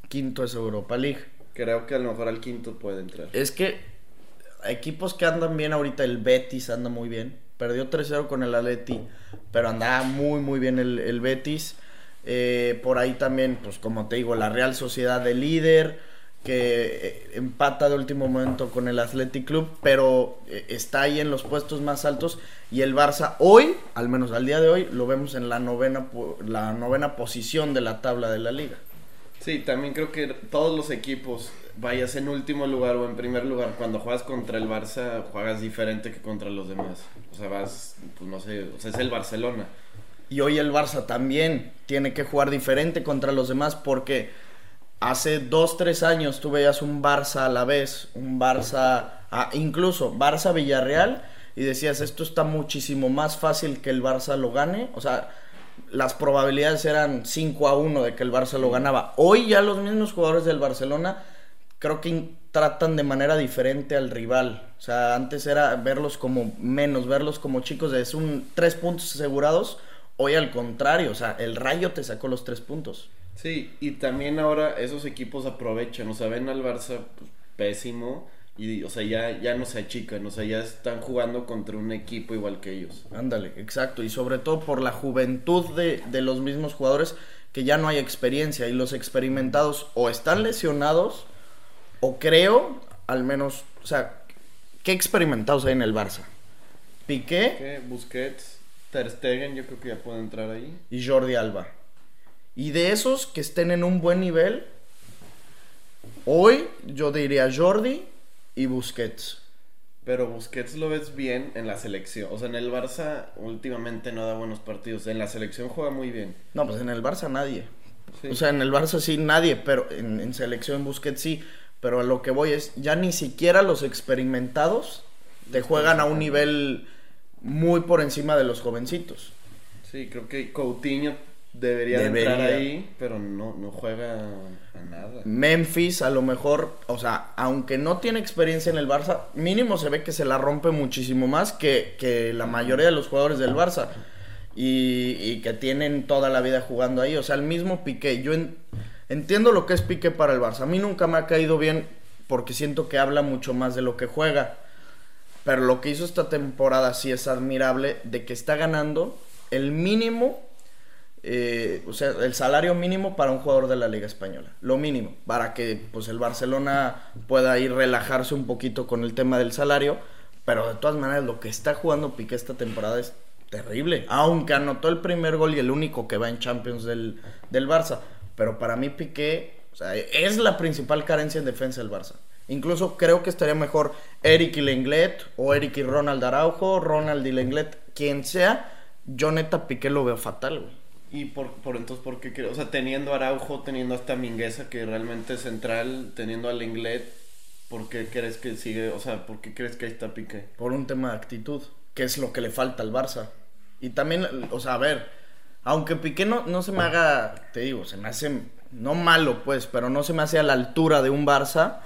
Quinto es Europa League. Creo que a lo mejor al quinto puede entrar. Es que equipos que andan bien ahorita, el Betis anda muy bien. Perdió 3-0 con el Atleti, pero andaba muy, muy bien el, Betis. Eh, por ahí también, pues como te digo, la Real Sociedad de líder, que eh, empata de último momento con el Athletic Club, pero eh, está ahí en los puestos más altos. Y el Barça hoy, al menos al día de hoy, lo vemos en la novena, la novena posición de la tabla de la liga. Sí, también creo que todos los equipos vayas en último lugar o en primer lugar, cuando juegas contra el Barça, juegas diferente que contra los demás. O sea, vas, pues no sé, o sea, es el Barcelona. Y hoy el Barça también tiene que jugar diferente contra los demás porque hace dos, tres años tú veías un Barça a la vez, un Barça, incluso Barça Villarreal, y decías, esto está muchísimo más fácil que el Barça lo gane. O sea, las probabilidades eran 5 a 1 de que el Barça lo ganaba. Hoy ya los mismos jugadores del Barcelona creo que tratan de manera diferente al rival. O sea, antes era verlos como menos, verlos como chicos, es un tres puntos asegurados. Hoy al contrario, o sea, el Rayo te sacó los tres puntos. Sí, y también ahora esos equipos aprovechan, o sea, ven al Barça pues, pésimo y, o sea, ya, ya no se achican, o sea, ya están jugando contra un equipo igual que ellos. Ándale, exacto, y sobre todo por la juventud de, de los mismos jugadores que ya no hay experiencia y los experimentados o están lesionados o creo, al menos, o sea, ¿qué experimentados hay en el Barça? Piqué. Busquets, Ter Stegen, yo creo que ya puede entrar ahí. Y Jordi Alba. Y de esos que estén en un buen nivel, hoy yo diría Jordi y Busquets. Pero Busquets lo ves bien en la selección. O sea, en el Barça últimamente no da buenos partidos. En la selección juega muy bien. No, pues en el Barça nadie. O sea, en el Barça sí nadie, pero en, en, selección Busquets sí. Pero a lo que voy es, ya ni siquiera los experimentados te juegan a un nivel muy por encima de los jovencitos. Sí, creo que Coutinho debería, entrar ahí, pero no, no juega a nada. Memphis, a lo mejor, o sea, aunque no tiene experiencia en el Barça, mínimo se ve que se la rompe muchísimo más que, que la mayoría de los jugadores del Barça. Y, y, que tienen toda la vida jugando ahí. O sea, el mismo Piqué. Yo entiendo lo que es Piqué para el Barça. A mí nunca me ha caído bien porque siento que habla mucho más de lo que juega. Pero lo que hizo esta temporada sí es admirable de que está ganando el mínimo, eh, o sea, el salario mínimo para un jugador de la Liga Española. Lo mínimo, para que pues el Barcelona pueda ir relajarse un poquito con el tema del salario. Pero de todas maneras, lo que está jugando Piqué esta temporada es terrible. Aunque anotó el primer gol y el único que va en Champions del, del Barça. Pero para mí Piqué o sea, es la principal carencia en defensa del Barça. Incluso creo que estaría mejor Eric y Lenglet o Eric y Ronald Araujo, Ronald y Lenglet, quien sea. Yo neta Piqué lo veo fatal, güey. Y por, por entonces, ¿por qué? O sea, teniendo Araujo, teniendo hasta Mingueza, que realmente es central, teniendo a Lenglet, ¿por qué crees que sigue? O sea, ¿por qué crees que ahí está Piqué? Por un tema de actitud, que es lo que le falta al Barça. Y también, o sea, a ver, aunque Piqué no, no se me haga, te digo, se me hace, no malo pues, pero no se me hace a la altura de un Barça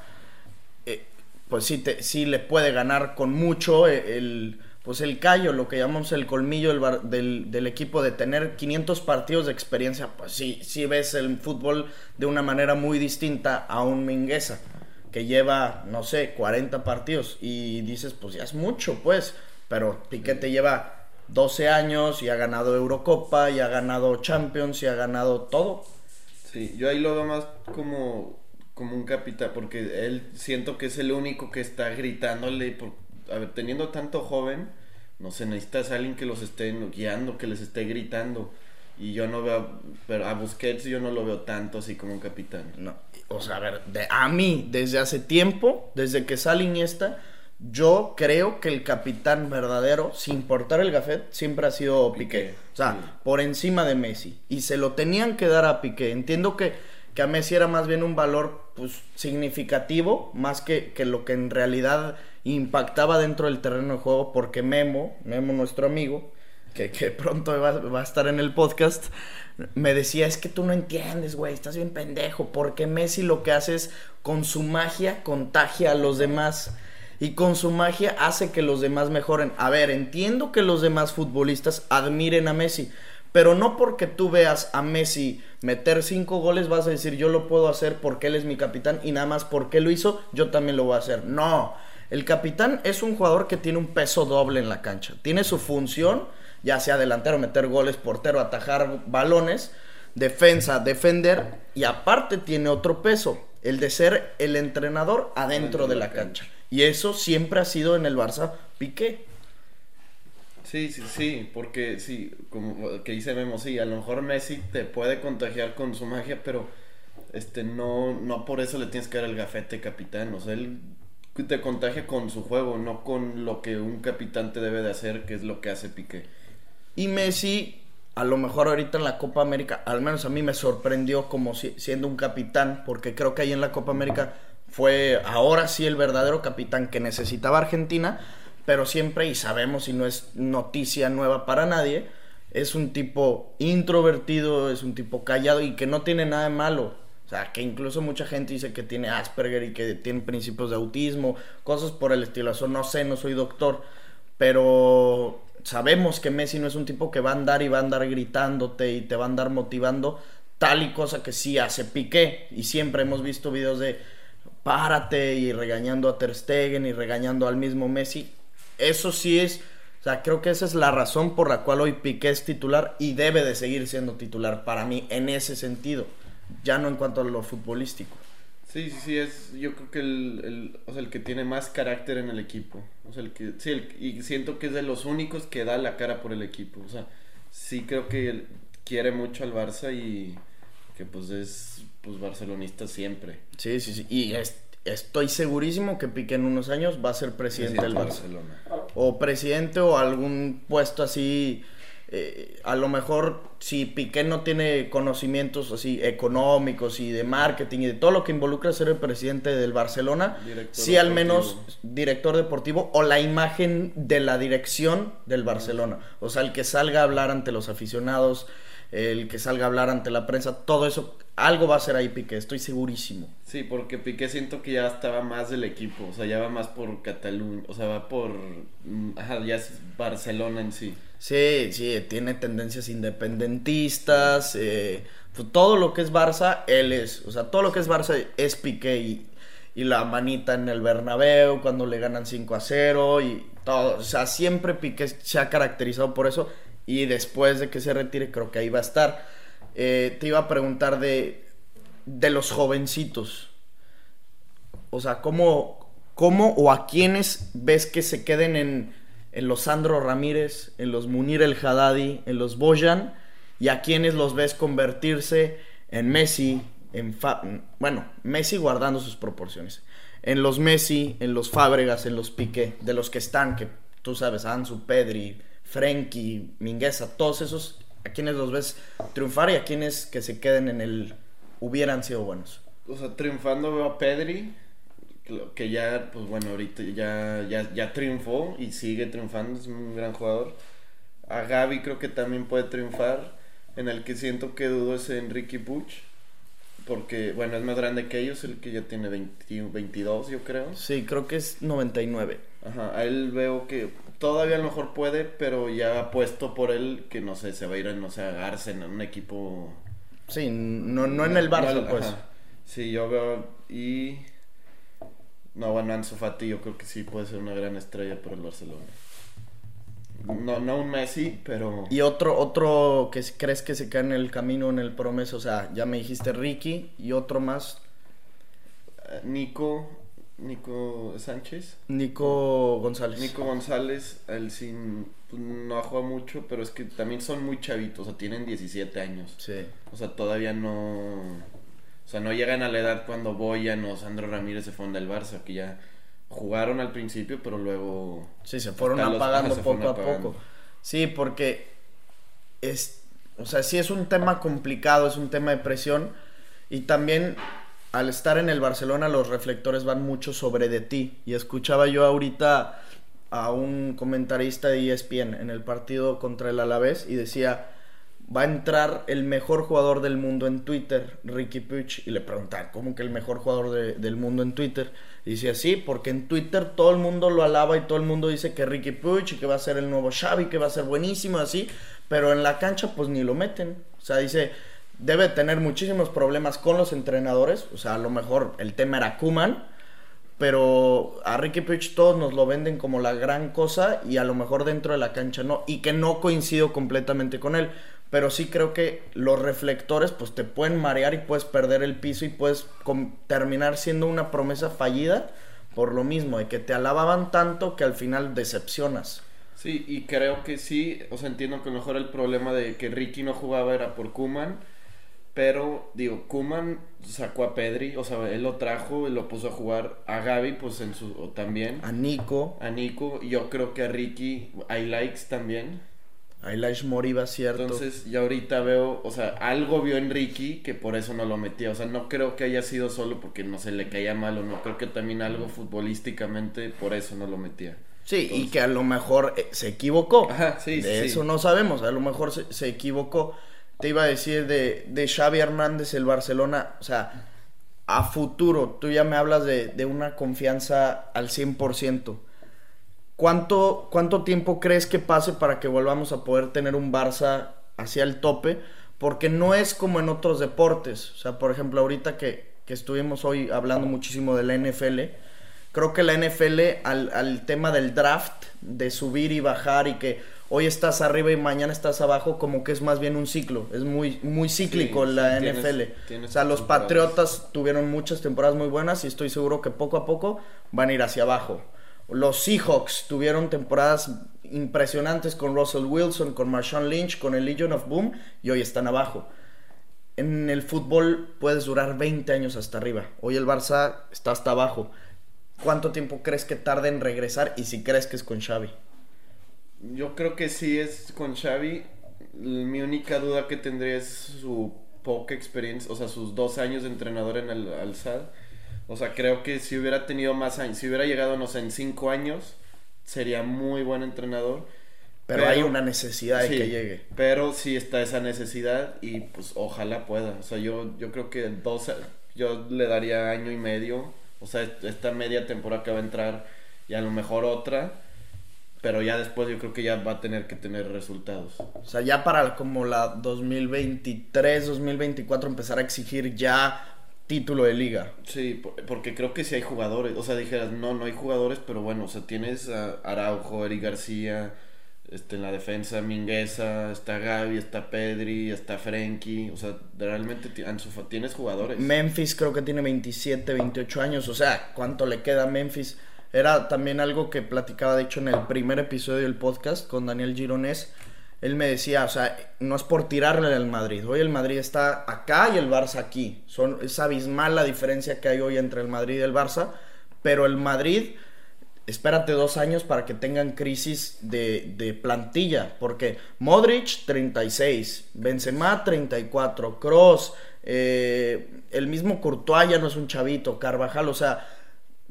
pues sí, te, sí le puede ganar con mucho eh, el, pues el callo, lo que llamamos el colmillo del, del, equipo de tener 500 partidos de experiencia, pues sí, sí ves el fútbol de una manera muy distinta a un Mingueza que lleva, no sé, 40 partidos y dices, pues ya es mucho, pues, pero Piquete lleva 12 años y ha ganado Eurocopa y ha ganado Champions y ha ganado todo. Sí, yo ahí lo veo más como como un capitán, porque él siento que es el único que está gritándole, por, a ver, teniendo tanto joven, no sé, necesitas a alguien que los esté guiando, que les esté gritando. Y yo no veo, pero a Busquets yo no lo veo tanto así como un capitán. No, o sea, a ver, de, a mí, desde hace tiempo, desde que sale Iniesta, yo creo que el capitán verdadero, sin importar el gafet, siempre ha sido Piqué. O sea, por encima de Messi. Y se lo tenían que dar a Piqué. Entiendo que que a Messi era más bien un valor pues, significativo, más que, que lo que en realidad impactaba dentro del terreno de juego, porque Memo, Memo nuestro amigo, que, que <laughs> pronto va, va, a estar en el podcast, me decía, es que tú no entiendes, güey, estás bien pendejo, porque Messi lo que hace es, con su magia, contagia a los demás. Y con su magia hace que los demás mejoren. A ver, entiendo que los demás futbolistas admiren a Messi, pero no porque tú veas a Messi meter cinco goles vas a decir yo lo puedo hacer porque él es mi capitán y nada más porque lo hizo yo también lo voy a hacer. No, el capitán es un jugador que tiene un peso doble en la cancha. Tiene su función, ya sea delantero, meter goles, portero, atajar balones, defensa, defender y aparte tiene otro peso, el de ser el entrenador adentro de la cancha. Y eso siempre ha sido en el Barça Piqué. Sí, sí, sí, porque sí, como que dice Memo, sí, a lo mejor Messi te puede contagiar con su magia, pero este no, no por eso le tienes que dar el gafete capitán, o sea, él te contagia con su juego, no con lo que un capitán te debe de hacer, que es lo que hace Piqué. Y Messi, a lo mejor ahorita en la Copa América, al menos a mí me sorprendió como si, siendo un capitán, porque creo que ahí en la Copa América fue ahora sí el verdadero capitán que necesitaba Argentina pero siempre, y sabemos y no es noticia nueva para nadie, es un tipo introvertido, es un tipo callado y que no tiene nada de malo. O sea, que incluso mucha gente dice que tiene Asperger y que tiene principios de autismo, cosas por el estilo. Eso no sé, no soy doctor, pero sabemos que Messi no es un tipo que va a andar y va a andar gritándote y te va a andar motivando tal y cosa que sí hace Piqué. Y siempre hemos visto videos de párate y regañando a Ter Stegen y regañando al mismo Messi eso sí es, o sea, creo que esa es la razón por la cual hoy Piqué es titular y debe de seguir siendo titular para mí en ese sentido, ya no en cuanto a lo futbolístico. Sí, sí, sí, es yo creo que el, el, o sea, el que tiene más carácter en el equipo. O sea, el que, sí, el- y siento que es de los únicos que da la cara por el equipo. O sea, sí creo que él quiere mucho al Barça y que pues es pues barcelonista siempre. Sí, sí, sí. Y es- estoy segurísimo que Piqué en unos años va a ser presidente del. Barcelona. O presidente o algún puesto así. eh, a lo mejor si Piqué no tiene conocimientos así económicos y de marketing y de todo lo que involucra ser el presidente del Barcelona, Director sí al menos director deportivo o la imagen de la dirección del Barcelona. O sea, el que salga a hablar ante los aficionados, el que salga a hablar ante la prensa, todo eso, algo va a ser ahí Piqué, estoy segurísimo. Sí, porque Piqué siento que ya estaba más del equipo, o sea, ya va más por Cataluña, o sea, va por, mm, ajá, ya es Barcelona en sí. Sí, sí, tiene tendencias independentistas, eh, pues, todo lo que es Barça, él es, o sea, todo lo que es Barça es Piqué y, y la manita en el Bernabéu cuando le ganan 5 a 0 y todo, o sea, siempre Piqué se ha caracterizado por eso y después de que se retire creo que ahí va a estar. Eh, te iba a preguntar de, de los jovencitos, o sea, ¿cómo, cómo o a quiénes ves que se queden en, en los Sandro Ramírez, en los Munir El Haddadi, en los Boyan, y a quiénes los ves convertirse en Messi, en Fa- bueno, Messi guardando sus proporciones, en los Messi, en los Fábregas, en los Piqué, de los que están, que tú sabes, Ansu, Pedri, Frenkie, Mingueza, todos esos, a quienes los ves triunfar y a quienes que se queden en el hubieran sido buenos. O sea, triunfando veo a Pedri, que- ya, pues bueno, ahorita ya, ya, ya triunfó y sigue triunfando, es un gran jugador. A Gaby creo que también puede triunfar, en el que siento que dudo es Enrique Puch, porque, bueno, es más grande que ellos, el que ya tiene 20 22, yo creo. Sí, creo que es 99. Ajá, a él veo que todavía a lo mejor puede, pero ya apuesto por él que no sé, se va a ir a, no sé, a Garcen, a un equipo. Sí, no, no en el Barça, No, pues. ajá. Sí, yo veo. Y. No, bueno, Ansu Fati yo creo que sí puede ser una gran estrella para el Barcelona. No, no un Messi, pero. Y otro, otro que crees que se cae en el camino, en el promeso, o sea, ya me dijiste Ricky, y otro más, eh, Nico. Nico Sánchez. Nico González. Nico González, él sí pues, no ha jugado mucho, pero es que también son muy chavitos, o sea, tienen 17 años. Sí. O sea, todavía no. O sea, no llegan a la edad cuando Boyan o Sandro Ramírez se fueron del Barça, que ya jugaron al principio, pero luego. Sí, se fueron apagando <laughs> se poco fueron a apagando. poco. Sí, porque es, o sea, sí es un tema complicado, es un tema de presión y también al estar en el Barcelona los reflectores van mucho sobre de ti y escuchaba yo ahorita a un comentarista de ESPN en el partido contra el Alavés y decía va a entrar el mejor jugador del mundo en Twitter, Ricky Puig, y le preguntaban, ¿cómo que el mejor jugador de- del mundo en Twitter? Y decía, sí, porque en Twitter todo el mundo lo alaba y todo el mundo dice que Ricky Puig y que va a ser el nuevo Xavi, que va a ser buenísimo, así, pero en la cancha pues ni lo meten. O sea, dice, debe tener muchísimos problemas con los entrenadores, o sea, a lo mejor el tema era Kuman, pero a Ricky Puig todos nos lo venden como la gran cosa y a lo mejor dentro de la cancha no, y que no coincido completamente con él, pero sí creo que los reflectores pues te pueden marear y puedes perder el piso y puedes terminar siendo una promesa fallida por lo mismo, de que te alababan tanto que al final decepcionas. Sí, y creo que sí. O sea, entiendo que a lo mejor el problema de que Ricky no jugaba era por Kuman. Pero, digo, Kuman sacó a Pedri, o sea, él lo trajo y lo puso a jugar a Gaby, pues en su. también. A Nico, A Nico, yo creo que a Ricky hay likes también. a Elias Moriba, cierto. Entonces, ya ahorita veo, o sea, algo vio en Ricky que por eso no lo metía. O sea, no creo que haya sido solo porque no se le caía mal o no. Creo que también algo futbolísticamente por eso no lo metía. Sí, y que a lo mejor eh, se equivocó. Ajá, sí, de sí, eso no sabemos, a lo mejor se, se equivocó. Te iba a decir de, de Xavi Hernández, el Barcelona, o sea, a futuro, tú ya me hablas de, de una confianza al 100%. ¿Cuánto, ¿Cuánto tiempo crees que pase para que volvamos a poder tener un Barça hacia el tope? Porque no es como en otros deportes. O sea, por ejemplo, ahorita que, que estuvimos hoy hablando muchísimo de la NFL, Creo que la NFL al, al tema del draft, de subir y bajar y que hoy estás arriba y mañana estás abajo, como que es más bien un ciclo. Es muy, muy cíclico Sí, la sí, tienes- NFL. tienes o sea, los temporadas. Patriotas tuvieron muchas temporadas muy buenas y estoy seguro que poco a poco van a ir hacia abajo. Los Seahawks tuvieron temporadas impresionantes con Russell Wilson, con Marshawn Lynch, con el Legion of Boom y hoy están abajo. En el fútbol puedes durar 20 años hasta arriba. Hoy el Barça está hasta abajo. ¿Cuánto tiempo crees que tarde en regresar y si crees que es con Xavi? Yo creo que sí es con Xavi. Mi única duda que tendría es su poca experiencia, o sea, sus dos años de entrenador en el Al Sadd. O sea, creo que si hubiera tenido más años, si hubiera llegado, no sé, en cinco años, sería muy buen entrenador. Pero, hay una necesidad de sí, que llegue. Pero sí está esa necesidad y pues ojalá pueda. O sea, yo, yo creo que dos, yo le daría año y medio. O sea, est- esta media temporada que va a entrar y a lo mejor otra. Pero ya después yo creo que ya va a tener que tener resultados. O sea, ya para como la 2023, 2024 empezar a exigir ya título de liga. Sí, por- porque creo que sí hay jugadores. O sea, dijeras, no, no hay jugadores, pero bueno, o sea, tienes a Araujo, Eric García, este, en la defensa, Mingueza, está Gaby, está Pedri, está Frenkie. O sea, realmente tienes jugadores. Memphis creo que tiene 27, 28 años. O sea, ¿cuánto le queda a Memphis? Era también algo que platicaba, de hecho, en el primer episodio del podcast con Daniel Gironés. Él me decía, o sea, no es por tirarle al Madrid. Hoy el Madrid está acá y el Barça aquí. Son, es abismal la diferencia que hay hoy entre el Madrid y el Barça. Pero el Madrid, espérate dos años para que tengan crisis de, plantilla. Porque Modric, 36. Benzema, 34. Kroos, eh, el mismo Courtois ya no es un chavito. Carvajal, o sea,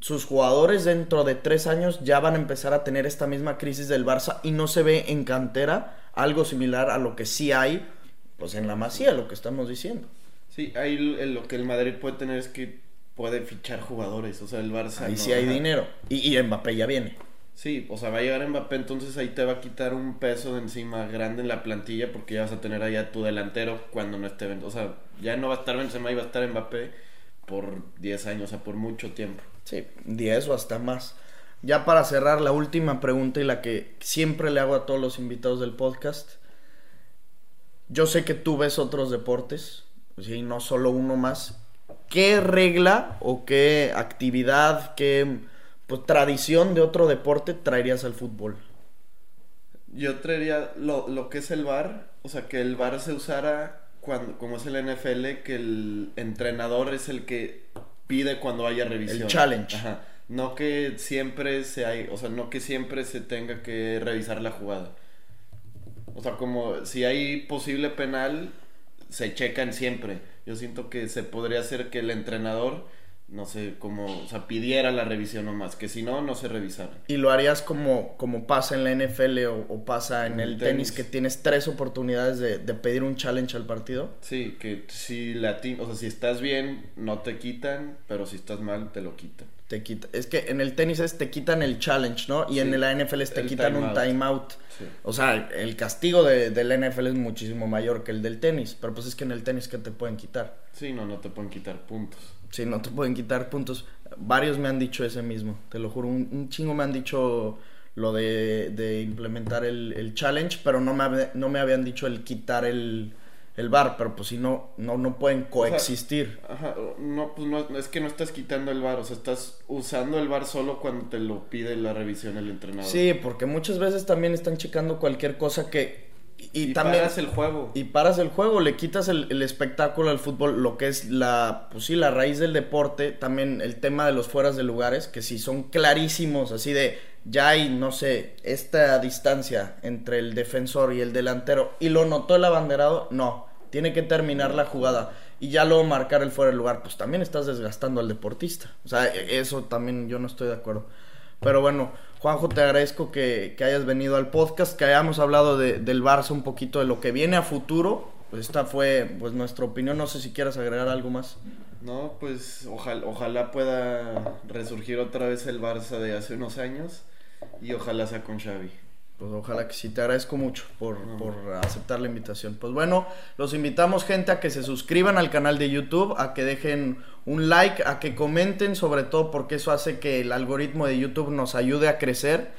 sus jugadores dentro de tres años ya van a empezar a tener esta misma crisis del Barça y no se ve en cantera algo similar a lo que sí hay, pues en la Masía, lo que estamos diciendo. Sí, ahí lo que el Madrid puede tener es que puede fichar jugadores. O sea, el Barça. Ahí no, sí hay dinero. Y, y Mbappé ya viene. Sí, o sea, va a llegar Mbappé, entonces ahí te va a quitar un peso de encima grande en la plantilla porque ya vas a tener allá tu delantero cuando no esté. O sea, ya no va a estar Benzema y va a estar Mbappé por 10 años, o sea, por mucho tiempo. Sí, 10 o hasta más. Ya para cerrar, la última pregunta y la que siempre le hago a todos los invitados del podcast. Yo sé que tú ves otros deportes, y no solo uno más. ¿Qué regla o qué actividad, qué pues, tradición de otro deporte traerías al fútbol? Yo traería lo, lo que es el VAR, o sea, que el VAR se usara cuando, como es el NFL, que el entrenador es el que pide cuando haya revisión. El challenge. Ajá. No que siempre se hay, o sea, no que siempre se tenga que revisar la jugada. O sea, como si hay posible penal, se checan siempre. Yo siento que se podría hacer que el entrenador, no sé, como, o sea, pidiera la revisión nomás, que si no, no se revisaran. ¿Y lo harías como, como pasa en la NFL o, o pasa en En el tenis, tenis. que tienes tres oportunidades de, de pedir un challenge al partido? Sí, que si la ti- o sea, si estás bien, no te quitan, pero si estás mal, te lo quitan. Te quita. Es que en el tenis es te quitan el challenge, ¿no? Y Sí, en la NFL es te quitan un timeout. Sí. O sea, el castigo de, del NFL es muchísimo mayor que el del tenis. Pero pues es que en el tenis que te pueden quitar. Sí, no, no te pueden quitar puntos. Sí, no te pueden quitar puntos. Varios me han dicho ese mismo, te lo juro. Un, un chingo me han dicho lo de, de implementar el, el challenge, pero no me, no me habían dicho el quitar el, el bar. Pero pues si no, no, no pueden coexistir. Ajá, no, pues no, es que no estás quitando el bar, o sea, estás usando el bar solo cuando te lo pide la revisión el entrenador. Sí, porque muchas veces también están checando cualquier cosa que... Y, y, también... paras el juego. Y paras el juego, le quitas el, el espectáculo al fútbol, lo que es la, pues sí, la raíz del deporte, también el tema de los fueras de lugares, que si son clarísimos, así de, ya hay, no sé, esta distancia entre el defensor y el delantero, y lo notó el abanderado, no, tiene que terminar la jugada, y ya luego marcar el fuera de lugar, pues también estás desgastando al deportista, o sea, e- eso también yo no estoy de acuerdo. Pero bueno, Juanjo, te agradezco que, que hayas venido al podcast, que hayamos hablado de- del Barça un poquito de lo que viene a futuro. Pues esta fue pues nuestra opinión, no sé si quieras agregar algo más. No, pues ojalá, ojalá pueda resurgir otra vez el Barça de hace unos años y ojalá sea con Xavi. Pues ojalá que sí, te agradezco mucho por, por, aceptar la invitación. Pues bueno, los invitamos gente a que se suscriban al canal de YouTube, a que dejen un like, a que comenten, sobre todo porque eso hace que el algoritmo de YouTube nos ayude a crecer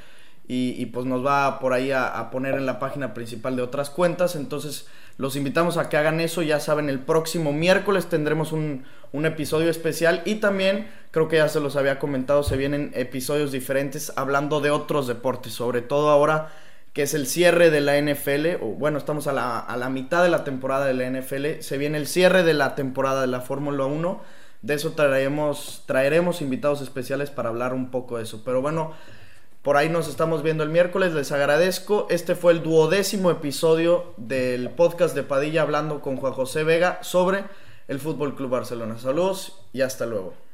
y, pues nos va por ahí a, poner en la página principal de otras cuentas. Entonces los invitamos a que hagan eso. Ya saben, el próximo miércoles tendremos un, un episodio especial y también creo que ya se los había comentado, se vienen episodios diferentes hablando de otros deportes, sobre todo ahora que es el cierre de la NFL, o bueno, estamos a la, a la mitad de la temporada de la NFL, se viene el cierre de la temporada de la Fórmula 1, de eso traeremos, traeremos invitados especiales para hablar un poco de eso, pero bueno, por ahí nos estamos viendo el miércoles, les agradezco. Este fue el duodécimo episodio del podcast de Padilla hablando con Juan José Vega sobre el Fútbol Club Barcelona. Saludos y hasta luego.